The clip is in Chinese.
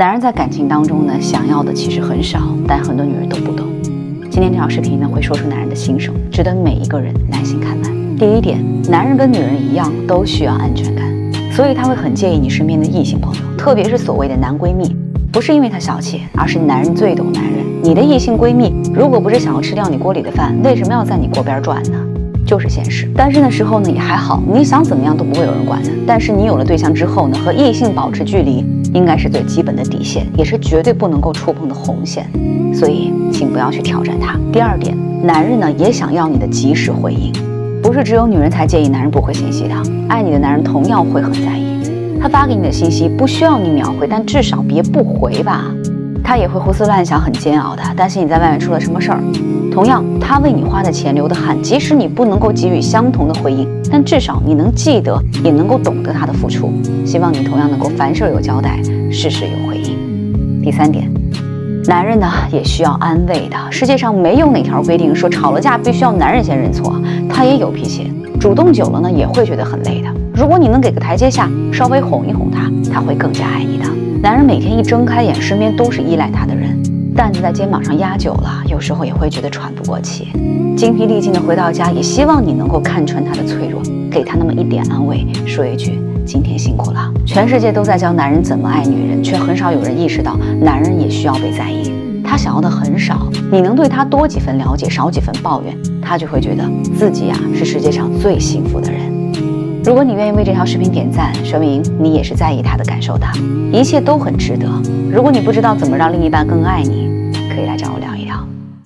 男人在感情当中呢，想要的其实很少，但很多女人都不懂。今天这条视频呢，会说出男人的心声，值得每一个人耐心看完。第一点，男人跟女人一样，都需要安全感，所以他会很介意你身边的异性朋友，特别是所谓的男闺蜜。不是因为他小气，而是男人最懂男人。你的异性闺蜜，如果不是想要吃掉你锅里的饭，为什么要在你锅边转呢？就是现实。单身的时候呢，也还好，你想怎么样都不会有人管的。但是你有了对象之后呢，和异性保持距离，应该是最基本的底线，也是绝对不能够触碰的红线。所以，请不要去挑战它。第二点，男人呢也想要你的及时回应，不是只有女人才介意男人不回信息的，爱你的男人同样会很在意。他发给你的信息不需要你秒回，但至少别不回吧。他也会胡思乱想，很煎熬的，担心你在外面出了什么事儿。同样，他为你花的钱、流的汗，即使你不能够给予相同的回应，但至少你能记得，也能够懂得他的付出。希望你同样能够凡事有交代，事事有回应。第三点，男人呢也需要安慰的。世界上没有哪条规定说吵了架必须要男人先认错，他也有脾气，主动久了呢也会觉得很累的。如果你能给个台阶下，稍微哄一哄他，他会更加爱你的。男人每天一睁开眼，身边都是依赖他的人，担子在肩膀上压久了，有时候也会觉得喘不过气。精疲力尽的回到家，也希望你能够看穿他的脆弱，给他那么一点安慰，说一句今天辛苦了。全世界都在教男人怎么爱女人，却很少有人意识到，男人也需要被在意。他想要的很少，你能对他多几分了解，少几分抱怨，他就会觉得自己呀是世界上最幸福的人。如果你愿意为这条视频点赞，说明你也是在意他的感受的，一切都很值得。如果你不知道怎么让另一半更爱你，可以来找我聊一聊。